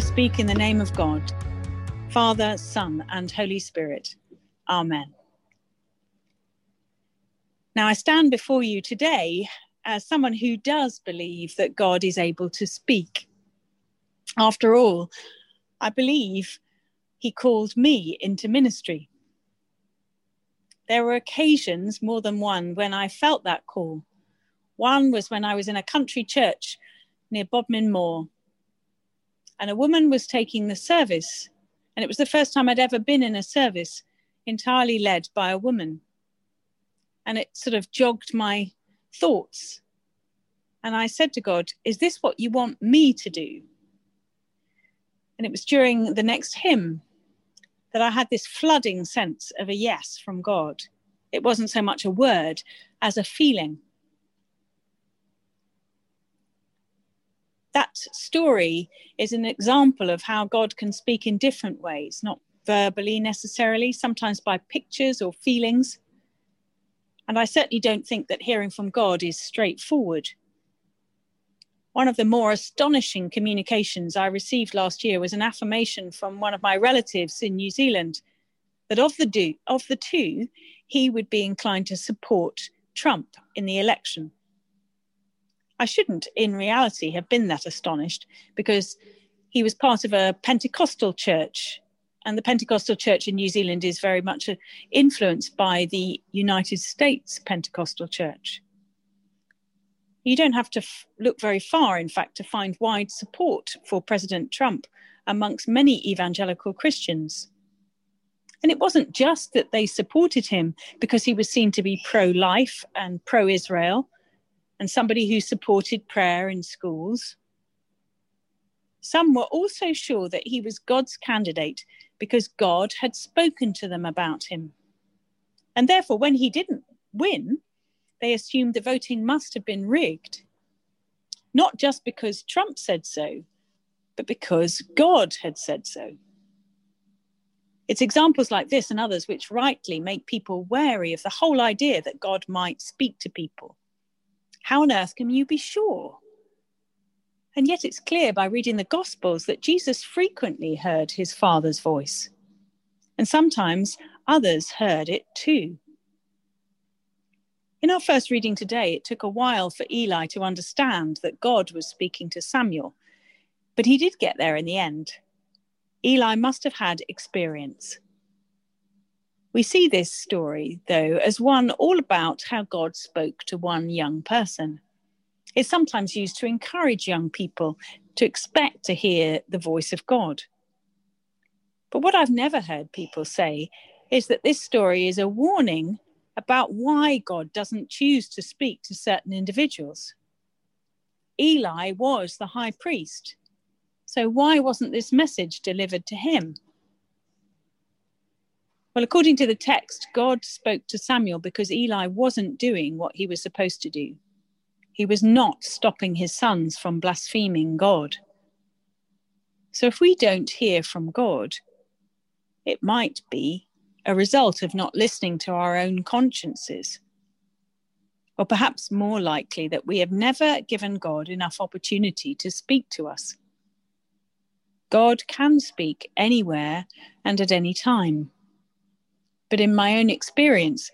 I speak in the name of God, Father, Son, and Holy Spirit. Amen. Now, I stand before you today as someone who does believe that God is able to speak. After all, I believe He called me into ministry. There were occasions, more than one, when I felt that call. One was when I was in a country church near Bodmin Moor, and a woman was taking the service, and it was the first time I'd ever been in a service entirely led by a woman. And it sort of jogged my thoughts. And I said to God, Is this what you want me to do? And it was during the next hymn that I had this flooding sense of a yes from God. It wasn't so much a word as a feeling. That story is an example of how God can speak in different ways, not verbally necessarily, sometimes by pictures or feelings. And I certainly don't think that hearing from God is straightforward. One of the more astonishing communications I received last year was an affirmation from one of my relatives in New Zealand that of the, do, of the two, he would be inclined to support Trump in the election. I shouldn't, in reality, have been that astonished because he was part of a Pentecostal church. And the Pentecostal church in New Zealand is very much uh, influenced by the United States Pentecostal church. You don't have to f- look very far, in fact, to find wide support for President Trump amongst many evangelical Christians. And it wasn't just that they supported him because he was seen to be pro life and pro Israel and somebody who supported prayer in schools. Some were also sure that he was God's candidate because God had spoken to them about him. And therefore, when he didn't win, they assumed the voting must have been rigged, not just because Trump said so, but because God had said so. It's examples like this and others which rightly make people wary of the whole idea that God might speak to people. How on earth can you be sure? And yet it's clear by reading the Gospels that Jesus frequently heard his Father's voice. And sometimes others heard it too. In our first reading today, it took a while for Eli to understand that God was speaking to Samuel, but he did get there in the end. Eli must have had experience. We see this story, though, as one all about how God spoke to one young person. It's sometimes used to encourage young people to expect to hear the voice of God. But what I've never heard people say is that this story is a warning about why God doesn't choose to speak to certain individuals. Eli was the high priest. So why wasn't this message delivered to him? Well, according to the text, God spoke to Samuel because Eli wasn't doing what he was supposed to do. He was not stopping his sons from blaspheming God. So if we don't hear from God, it might be a result of not listening to our own consciences. Or perhaps more likely that we have never given God enough opportunity to speak to us. God can speak anywhere and at any time. But in my own experience,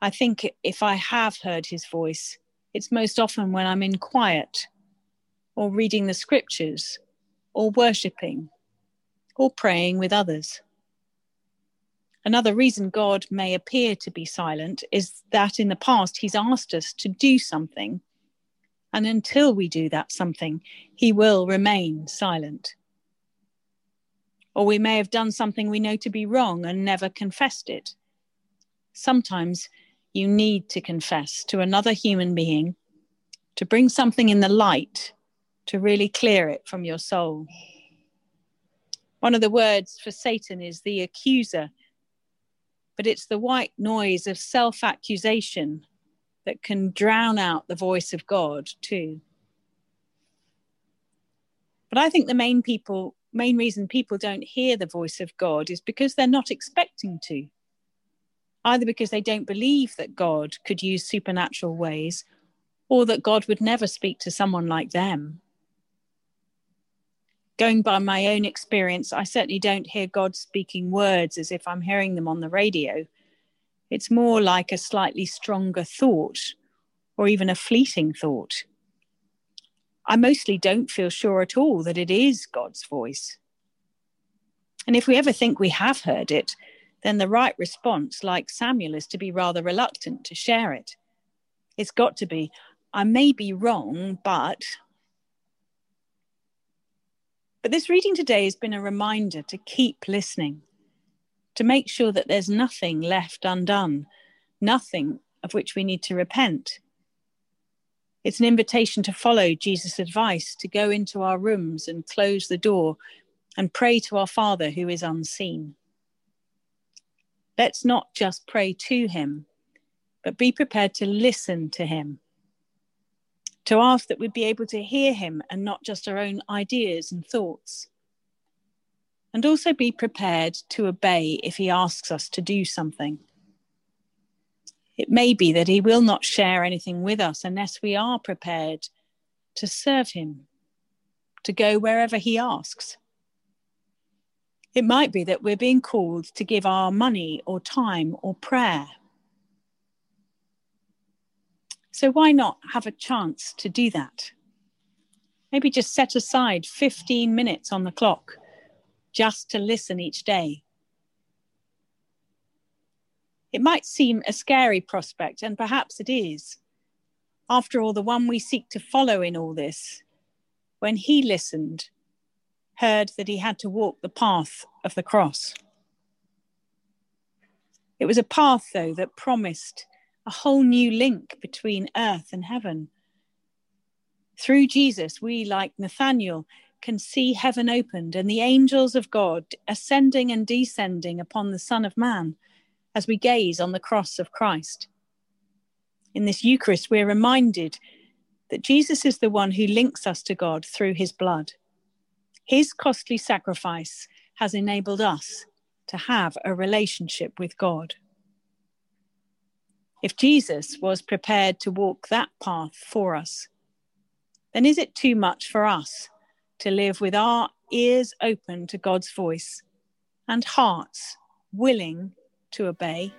I think if I have heard his voice, it's most often when I'm in quiet, or reading the scriptures, or worshipping, or praying with others. Another reason God may appear to be silent is that in the past he's asked us to do something. And until we do that something, he will remain silent. Or we may have done something we know to be wrong and never confessed it. Sometimes you need to confess to another human being to bring something in the light to really clear it from your soul. One of the words for Satan is the accuser but it's the white noise of self accusation that can drown out the voice of God too. But I think the main people main reason people don't hear the voice of God is because they're not expecting to. Either because they don't believe that God could use supernatural ways or that God would never speak to someone like them. going by my own experience, I certainly don't hear God speaking words as if I'm hearing them on the radio. It's more like a slightly stronger thought or even a fleeting thought. I mostly don't feel sure at all that it is God's voice. And if we ever think we have heard it, then the right response, like Samuel, is to be rather reluctant to share it. It's got to be, I may be wrong, but. But this reading today has been a reminder to keep listening, to make sure that there's nothing left undone, nothing of which we need to repent. It's an invitation to follow Jesus' advice, to go into our rooms and close the door and pray to our Father who is unseen. Let's not just pray to him, but be prepared to listen to him. To ask that we'd be able to hear him and not just our own ideas and thoughts. And also be prepared to obey if he asks us to do something. It may be that he will not share anything with us unless we are prepared to serve him, to go wherever he asks. It might be that we're being called to give our money or time or prayer. So, why not have a chance to do that? Maybe just set aside 15 minutes on the clock just to listen each day it might seem a scary prospect, and perhaps it is. After all, the one we seek to follow in all this, when he listened, heard that he had to walk the path of the cross. It was a path, though, that promised a whole new link between earth and heaven. Through Jesus, we, like Nathanael, can see heaven opened and the angels of God ascending and descending upon the Son of Man as we gaze on the cross of Christ. In this Eucharist, we're reminded that Jesus is the one who links us to God through his blood. His costly sacrifice has enabled us to have a relationship with God. If Jesus was prepared to walk that path for us, then is it too much for us to live with our ears open to God's voice and hearts willing to obey